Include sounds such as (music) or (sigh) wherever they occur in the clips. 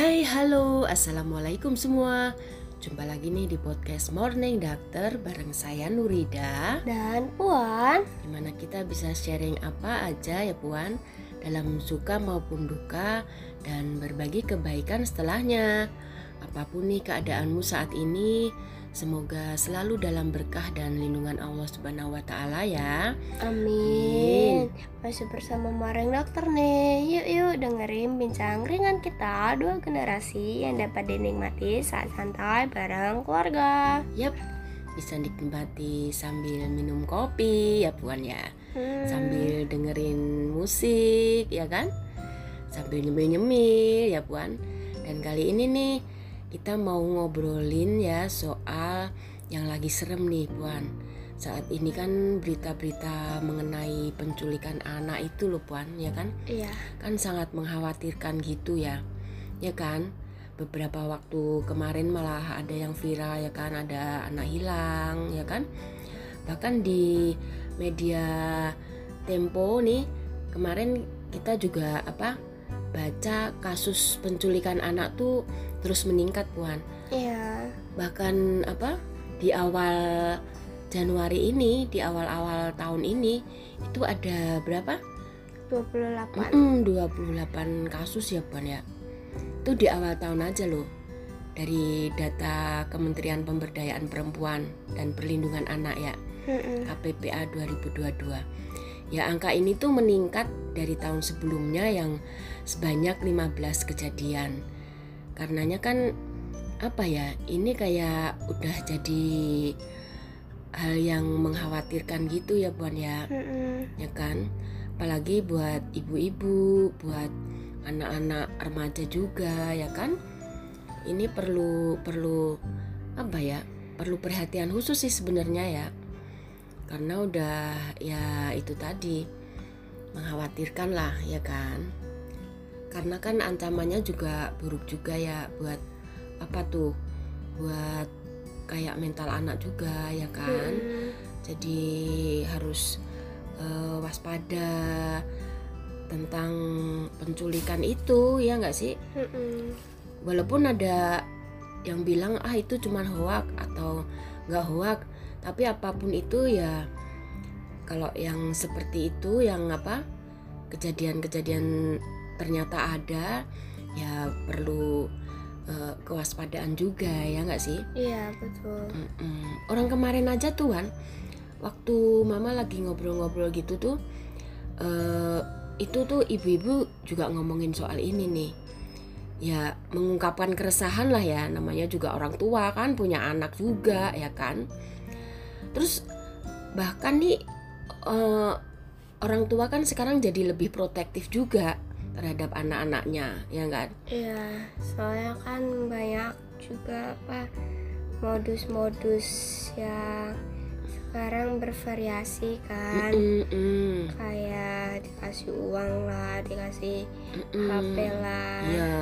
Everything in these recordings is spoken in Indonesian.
Hai, halo, assalamualaikum semua. Jumpa lagi nih di podcast Morning Doctor bareng saya Nurida. Dan Puan, Di mana kita bisa sharing apa aja ya Puan dalam suka maupun duka dan berbagi kebaikan setelahnya. Apa pun nih keadaanmu saat ini, semoga selalu dalam berkah dan lindungan Allah Subhanahu wa taala ya. amin. Masih bersama Moreng Dokter nih. Yuk yuk dengerin bincang ringan kita dua generasi yang dapat dinikmati saat santai bareng keluarga. Yap, bisa dinikmati sambil minum kopi ya Puan ya. Hmm, sambil dengerin musik ya kan sambil nyemil-nyemil ya puan dan kali ini nih kita mau ngobrolin ya soal yang lagi serem nih puan saat ini kan berita-berita mengenai penculikan anak itu loh puan ya kan? Iya. kan sangat mengkhawatirkan gitu ya ya kan? Beberapa waktu kemarin malah ada yang viral ya kan? Ada anak hilang ya kan? Bahkan di media Tempo nih kemarin kita juga apa baca kasus penculikan anak tuh terus meningkat puan. Iya. bahkan apa di awal Januari ini di awal-awal tahun ini itu ada berapa? 28. Mm-mm, 28 kasus ya Puan ya. Itu di awal tahun aja loh. Dari data Kementerian Pemberdayaan Perempuan dan Perlindungan Anak ya. Mm-mm. KPPA 2022 ya angka ini tuh meningkat dari tahun sebelumnya yang sebanyak 15 kejadian. Karenanya kan apa ya ini kayak udah jadi hal yang mengkhawatirkan gitu ya Puan ya. Mm-mm. ya kan? Apalagi buat ibu-ibu buat anak-anak remaja juga ya kan? Ini perlu perlu apa ya perlu perhatian khusus sih sebenarnya ya. Karena udah ya itu tadi mengkhawatirkan lah ya kan? Karena kan ancamannya juga buruk juga ya buat apa tuh? Buat kayak mental anak juga ya kan Mm-mm. jadi harus eh, waspada tentang penculikan itu ya nggak sih Mm-mm. walaupun ada yang bilang ah itu cuma hoak atau nggak hoak tapi apa pun itu ya kalau yang seperti itu yang apa kejadian-kejadian ternyata ada ya perlu eh, kewaspadaan juga ya nggak sih Iya, betul. Mm-mm. Orang kemarin aja tuh kan, waktu mama lagi ngobrol-ngobrol gitu tuh, eh, itu tuh ibu-ibu juga ngomongin soal ini nih. Ya mengungkapkan keresahan lah ya, namanya juga orang tua kan punya anak juga ya kan. Terus bahkan nih eh, orang tua kan sekarang jadi lebih protektif juga terhadap anak-anaknya ya kan. Iya, soalnya kan banyak juga apa modus-modus yang sekarang bervariasi kan. Mm-mm-mm. Kayak dikasih uang lah, dikasih Mm-mm. HP lah. Ya.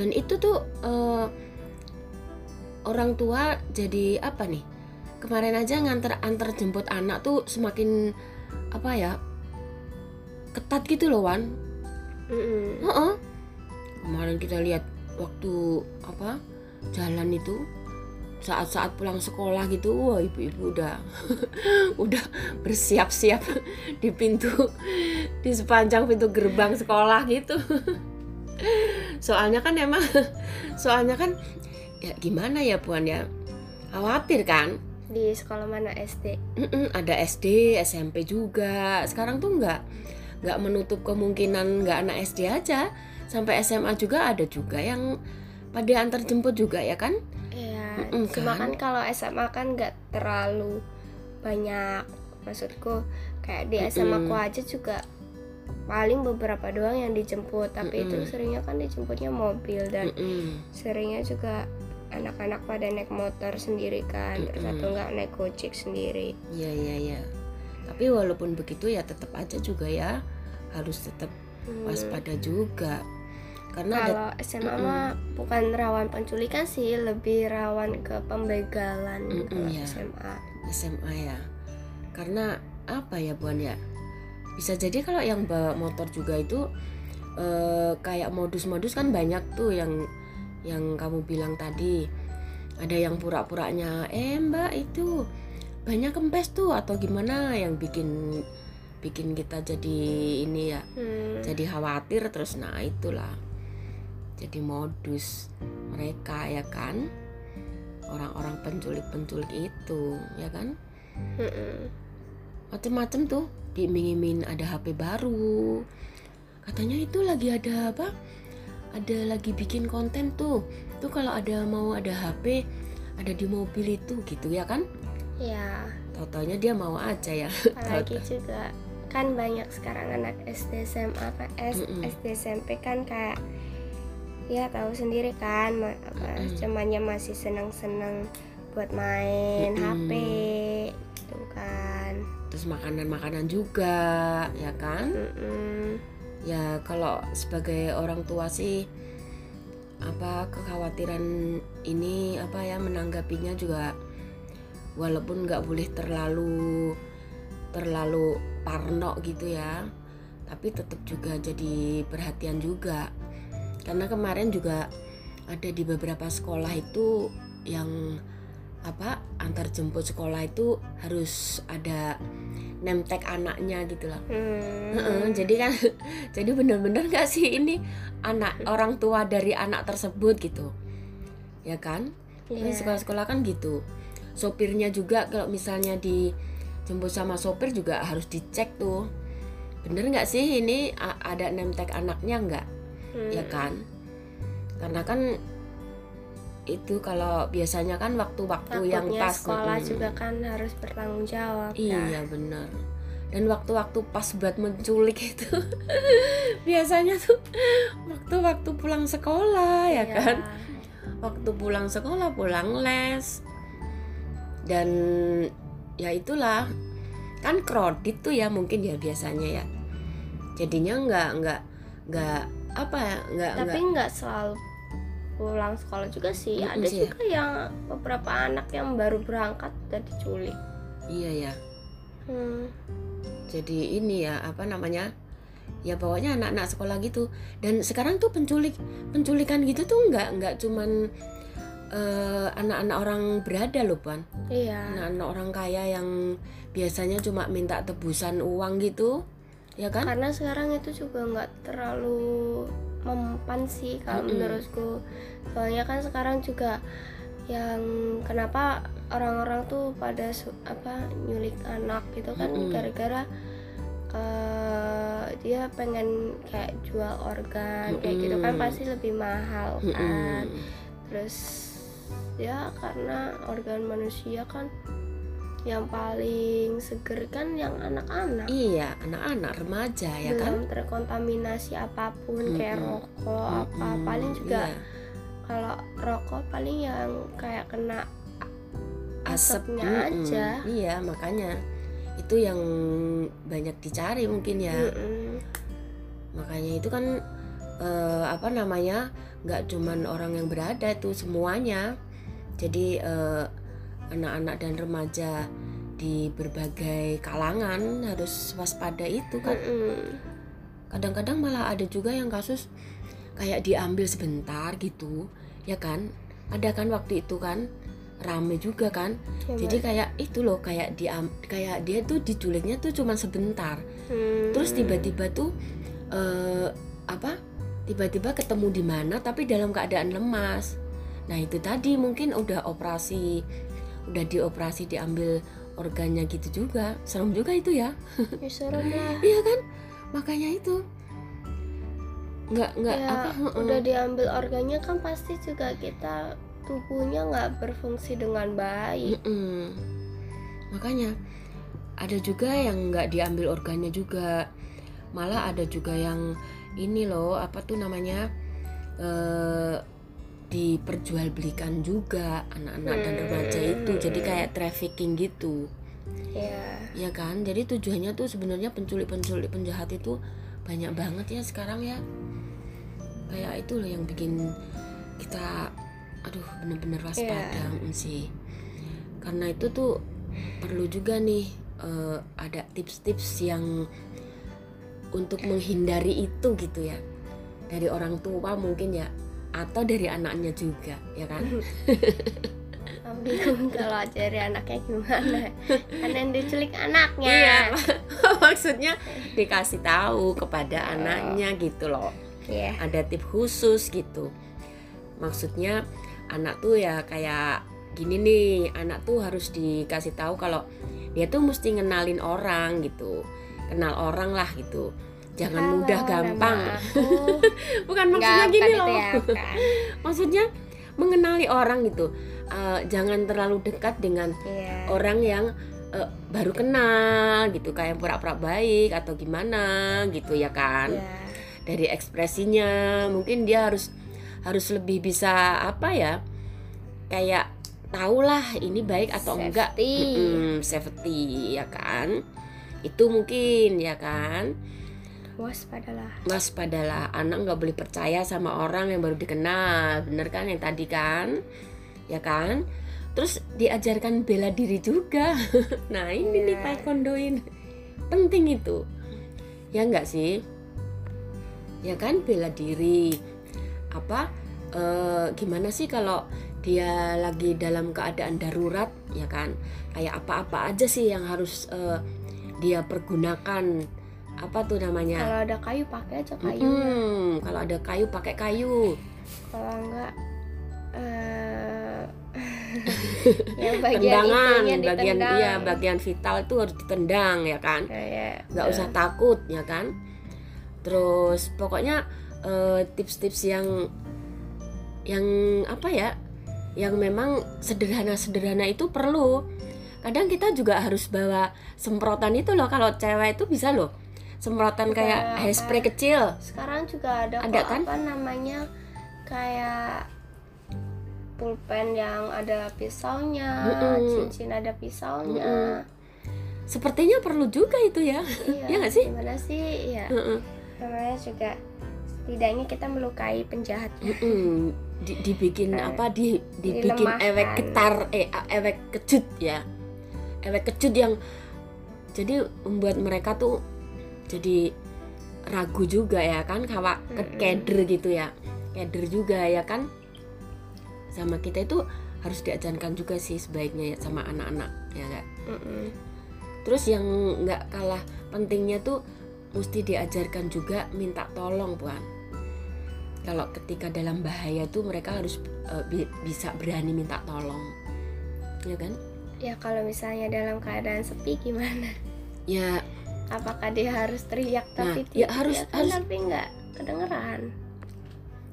Dan itu tuh eh, orang tua jadi apa nih? Kemarin aja nganter antar jemput anak tuh semakin apa ya? Ketat gitu loh Wan. Mm-mm. Heeh. Kemarin kita lihat waktu apa? jalan itu saat-saat pulang sekolah gitu, wah ibu-ibu udah (laughs) udah bersiap-siap di pintu di sepanjang pintu gerbang sekolah gitu. (laughs) Soalnya kan emang (laughs) soalnya kan ya gimana ya Puan ya? Khawatir kan? Di sekolah mana SD? Mm-mm, ada SD, SMP juga. Sekarang tuh nggak nggak menutup kemungkinan nggak anak SD aja, sampai SMA juga ada juga yang pada antar jemput juga ya kan? Iya, Mm-mm, cuma kan? kan kalau SMA kan nggak terlalu banyak. Maksudku kayak di SMA ku aja juga paling beberapa doang yang dijemput, tapi itu Mm-mm. seringnya kan dijemputnya mobil dan Mm-mm. seringnya juga anak-anak pada naik motor sendiri kan, terus Mm-mm. atau nggak naik gojek sendiri. Iya iya iya. Tapi walaupun begitu ya tetap aja juga ya harus tetap Hmm. waspada juga. Karena ada Kalau SMA mah bukan rawan penculikan sih, lebih rawan ke pembegalan Mm-mm, kalau ya. SMA. SMA ya. Karena apa ya Buan ya? Bisa jadi kalau yang bawa motor juga itu eh, kayak modus-modus kan banyak tuh yang yang kamu bilang tadi ada yang pura-puranya eh mbak itu banyak kempes tuh atau gimana yang bikin bikin kita jadi ini ya Hmm. jadi khawatir terus. Nah itulah. Jadi modus mereka ya kan? Orang-orang penculik-penculik itu ya kan? Mm-mm. macem-macem tuh diiming-iming ada HP baru. Katanya itu lagi ada apa? Ada lagi bikin konten tuh. Tuh kalau ada mau ada HP ada di mobil itu gitu ya kan Ya, Taunya dia mau aja ya apalagi juga kan banyak sekarang anak SD SMA kan S- Mm-mm. SD SMP kan kayak ya tahu sendiri kan ma- apa Mm-mm. zamannya masih senang-senang buat main Mm-mm. HP gitu kan. terus makanan-makanan juga ya kan Mm-mm. ya kalau sebagai orang tua sih apa kekhawatiran ini apa ya menanggapinya juga walaupun nggak boleh terlalu terlalu parno gitu ya tapi tetap juga jadi perhatian juga. Karena kemarin juga ada di beberapa sekolah itu yang apa antar jemput sekolah itu harus ada tag anaknya gitu lah Hmm. Jadi kan (laughs) jadi bener-bener gak sih ini anak orang tua dari anak tersebut gitu. Ya kan? Iya. sekolah-sekolah kan gitu sopirnya juga kalau misalnya dijemput sama sopir juga harus dicek tuh bener nggak sih ini ada name tag anaknya nggak Hmm. ya kan karena kan itu kalau biasanya kan waktu-waktu yang pas sekolah juga kan harus bertanggung jawab ya. Iya benar. Dan waktu-waktu pas buat menculik itu (laughs) biasanya tuh waktu-waktu pulang sekolah ya Iya. kan. Waktu pulang sekolah, pulang les. Dan ya itulah kan kredit tuh ya mungkin ya biasanya ya. Jadinya nggak nggak nggak apa ya nggak Tapi nggak selalu pulang sekolah juga sih. Mm-mm Ada sih ya. juga yang beberapa anak yang baru berangkat udah diculik. iya ya. Hmm. jadi ini ya apa namanya ya pokoknya anak-anak sekolah gitu dan sekarang tuh penculik penculikan gitu tuh nggak nggak cuman eh, anak-anak orang berada loh pan Iya. anak-anak orang kaya yang biasanya cuma minta tebusan uang gitu ya kan Karena sekarang itu juga nggak terlalu mempan sih kalau Mm-mm. menurutku. Soalnya kan sekarang juga yang kenapa orang-orang tuh pada apa nyulik anak gitu kan gara-gara eh, dia pengen kayak jual organ kayak gitu kan pasti lebih mahal kan. Terus ya karena organ manusia kan yang paling seger kan yang anak-anak iya anak-anak remaja ya kan belum terkontaminasi apa pun kayak Mm-mm. rokok apa Mm-mm, paling juga iya. kalau rokok paling yang kayak kena asap asapnya mm-mm. aja. iya makanya itu yang banyak dicari mungkin ya Mm-mm. makanya itu kan eh, apa namanya nggak cuman orang yang berada itu semuanya jadi eh, anak-anak dan remaja di berbagai kalangan harus waspada itu kan. Kadang-kadang malah ada juga yang kasus kayak diambil sebentar gitu ya kan? Ada kan waktu itu kan rame juga kan? Ya, jadi kayak itu loh kayak diam kayak dia tuh diculiknya tuh cuman sebentar. Hmm. terus tiba-tiba tuh eh, apa? Tiba-tiba ketemu di mana tapi dalam keadaan lemas nah itu tadi mungkin udah operasi udah dioperasi diambil organnya gitu juga. Serem juga itu ya. (laughs) Ya, serem lah. Iya kan? Makanya itu. Nggak nggak ya apa udah diambil organnya kan pasti juga kita tubuhnya nggak berfungsi dengan baik. Mm-mm. makanya ada juga yang nggak diambil organnya juga. Malah ada juga yang ini loh apa tuh namanya eh diperjualbelikan juga anak-anak dan remaja itu. Jadi kayak trafficking gitu. Ya ya kan? Jadi tujuannya tuh sebenarnya penculik-penculik penjahat itu banyak banget ya sekarang ya. Kayak itu loh yang bikin kita aduh bener-bener waspada mm, sih. Karena itu tuh perlu juga nih eh, ada tips-tips yang untuk menghindari itu gitu ya. Dari orang tua mungkin ya atau dari anaknya juga ya kan? (laughs) Bingung kalau dari anaknya gimana. Kan yang diculik anaknya. Iya (laughs) maksudnya dikasih tahu kepada Oh. anaknya gitu loh. Iya. ada tip khusus gitu. Maksudnya anak tuh ya kayak gini nih anak tuh harus dikasih tahu kalau dia tuh mesti ngenalin orang gitu. Kenal orang lah gitu jangan Halo, mudah gampang. (laughs) bukan maksudnya Nggak, gini loh. ya, (laughs) maksudnya mengenali orang gitu. Eh, jangan terlalu dekat dengan Iya. orang yang eh, baru kenal gitu kayak pura-pura baik atau gimana gitu ya kan? Iya. dari ekspresinya mungkin dia harus harus lebih bisa apa ya kayak tahulah ini baik atau enggak. Safety. Mm-mm, safety ya kan? Itu mungkin ya kan Waspadalah. waspadalah. Anak nggak boleh percaya sama orang yang baru dikenal. Bener kan yang tadi kan? Ya kan? Terus diajarkan bela diri juga. (laughs) Nah ini nih Iya. taekwondo ini. Penting itu. Ya enggak sih? Ya kan? Bela diri. Apa eh, gimana sih kalau dia lagi dalam keadaan darurat? Ya kan? Kayak apa-apa aja sih yang harus eh, dia pergunakan apa tuh namanya? Kalau ada kayu pakai aja kayunya. Mm-mm, kalau ada kayu pakai kayu. Kalau enggak eh (laughs) yang bagian tendangan bagian ditendang. iya bagian vital itu harus ditendang ya kan? Nggak usah takut ya kan? Terus pokoknya eh, tips-tips yang yang apa ya? Yang memang sederhana-sederhana itu perlu. Kadang kita juga harus bawa semprotan itu loh kalau cewek itu bisa loh semprotan Juga kayak hairspray kecil sekarang juga ada, Ada kan? apa namanya kayak pulpen yang ada pisaunya, Mm-mm. cincin ada pisaunya. sepertinya perlu juga itu ya Iya, Iya (laughs) nggak sih? Gimana sih? Iya. Heeh. Namanya juga setidaknya kita melukai penjahatnya. Mm-mm. Di- dibikin Eh, apa di dibikin dilemahkan. ewek getar eh ewek kecut ya ewek kecut yang jadi membuat mereka tuh jadi ragu juga ya kan kawa ke keder gitu ya. Keder juga ya kan. Sama kita itu harus diajarkan juga sih sebaiknya ya sama anak-anak ya Mm-mm. terus yang nggak kalah pentingnya tuh mesti diajarkan juga minta tolong puan. Kalau ketika dalam bahaya tuh mereka harus eh, bi- bisa berani minta tolong. Ya kan? Ya kalau misalnya dalam keadaan sepi gimana? ya Apakah dia harus teriak Nah, tapi ya tidak harus- kan, harus- tapi nggak kedengeran.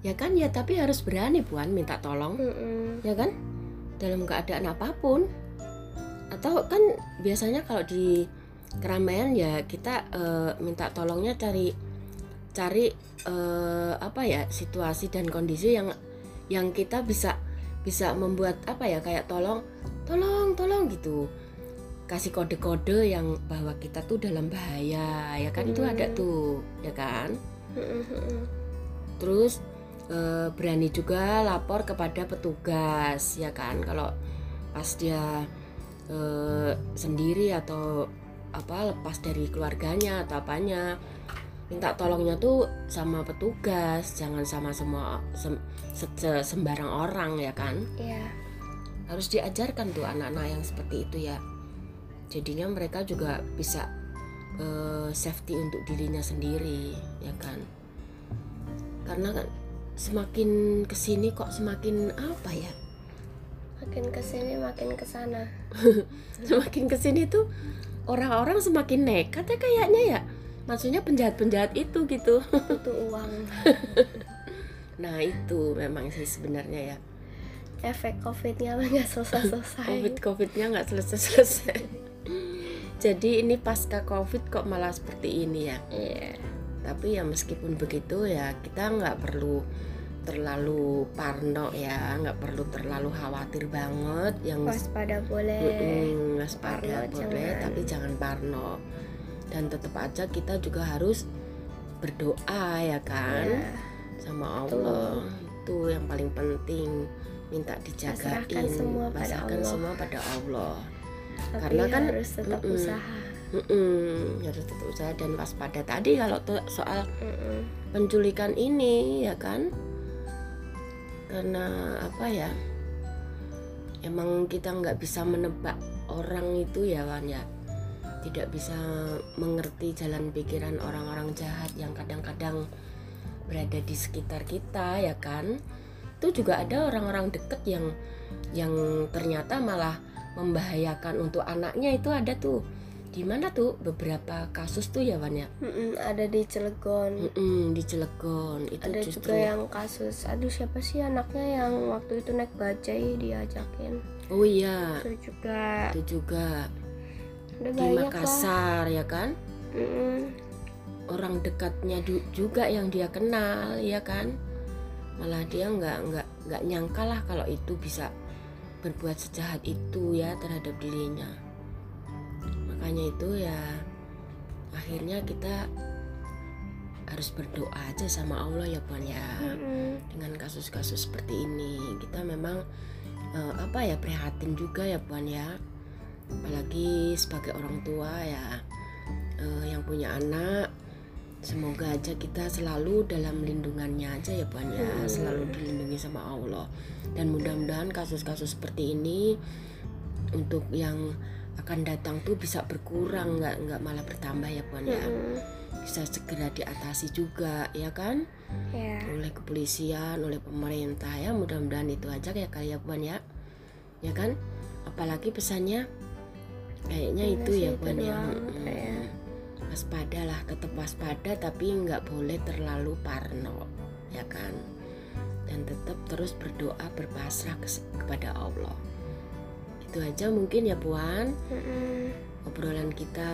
ya kan ya tapi harus berani puan minta tolong Mm-mm. ya kan dalam keadaan apa pun atau kan biasanya kalau di keramaian ya kita eh, minta tolongnya cari cari eh, apa ya situasi dan kondisi yang yang kita bisa bisa membuat apa ya kayak tolong tolong tolong gitu kasih kode-kode yang bahwa kita tuh dalam bahaya ya kan itu ada Hmm. tuh ya kan Mm-mm, mm-mm. terus eh, berani juga lapor kepada petugas ya kan kalau pas dia eh, sendiri atau apa lepas dari keluarganya atau apanya minta tolongnya tuh sama petugas jangan sama semua sem- se- se- sembarang orang ya kan Iya. harus diajarkan tuh anak-anak yang seperti itu ya jadinya mereka juga bisa eh, safety untuk dirinya sendiri ya kan karena kan semakin ke sini kok semakin apa ya Makin ke sini makin ke sana. (laughs) semakin ke sini tuh orang-orang semakin nekat ya kayaknya ya maksudnya penjahat-penjahat itu gitu Butuh uang. (laughs) nah itu memang sih sebenarnya ya Efek covidnya nggak selesai-selesai. covid covidnya nggak selesai-selesai jadi ini pasca covid kok malah seperti ini ya Iya. tapi ya meskipun begitu ya kita nggak perlu terlalu parno ya nggak perlu terlalu khawatir banget yang Waspada boleh. Waspada Parno boleh jangan. tapi jangan parno dan tetap aja kita juga harus berdoa ya kan Ya. sama Allah itu yang paling penting minta dijagain Pasrahkan semua pada Pasrahkan Allah. semua pada Allah Tapi Karena kan- harus tetap mm-mm. usaha. Mm-mm, harus tetap usaha dan waspada tadi kalau tuh soal Mm-mm. penculikan ini ya kan karena apa ya emang kita nggak bisa menebak orang itu ya Wan ya tidak bisa mengerti jalan pikiran orang-orang jahat yang kadang-kadang berada di sekitar kita ya kan itu juga ada orang-orang deket yang yang ternyata malah membahayakan untuk anaknya itu ada tuh. Di mana tuh beberapa kasus tuh ya Wan ya? Mm-mm, ada di Cilegon. Mm-mm, di Cilegon. Itu ada justru juga yang kasus aduh siapa sih anaknya yang waktu itu naik bajai diajakin? Oh iya. Itu juga. Itu juga. Ada di banyak lah. Makassar ya kan? Mm-mm. orang dekatnya juga yang dia kenal ya kan? Malah dia nggak nggak nggak nyangka lah kalau itu bisa berbuat sejahat itu ya terhadap dirinya. Makanya itu ya akhirnya kita harus berdoa aja sama Allah ya Puan ya. Mm-mm. dengan kasus-kasus seperti ini kita memang eh, apa ya prihatin juga ya puan ya. Apalagi sebagai orang tua ya eh, yang punya anak semoga aja kita selalu dalam lindungannya aja ya puan ya Hmm. selalu dilindungi sama Allah dan mudah-mudahan kasus-kasus seperti ini untuk yang akan datang tuh bisa berkurang nggak nggak malah bertambah ya puan ya Mm-mm. bisa segera diatasi juga ya kan ya oleh kepolisian, oleh pemerintah ya mudah-mudahan itu aja ya kali ya Puan ya, ya kan? Apalagi pesannya kayaknya Iya itu ya Puan ya. Mm-mm. kayak. Waspada lah, tetap waspada tapi nggak boleh terlalu parno, ya kan? Dan tetap terus berdoa berpasrah ke- kepada Allah. Itu aja mungkin ya Puan Mm-mm. obrolan kita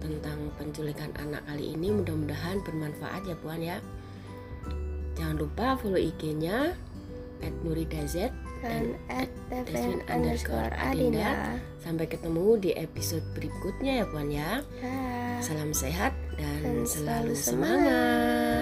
tentang penculikan anak kali ini mudah-mudahan bermanfaat ya Puan ya. Jangan lupa follow IG-nya @nuridaz. Dan at Devin underscore Adinda Sampai ketemu di episode berikutnya ya Puan ya. Salam sehat dan, Dan selalu selalu semangat. semangat.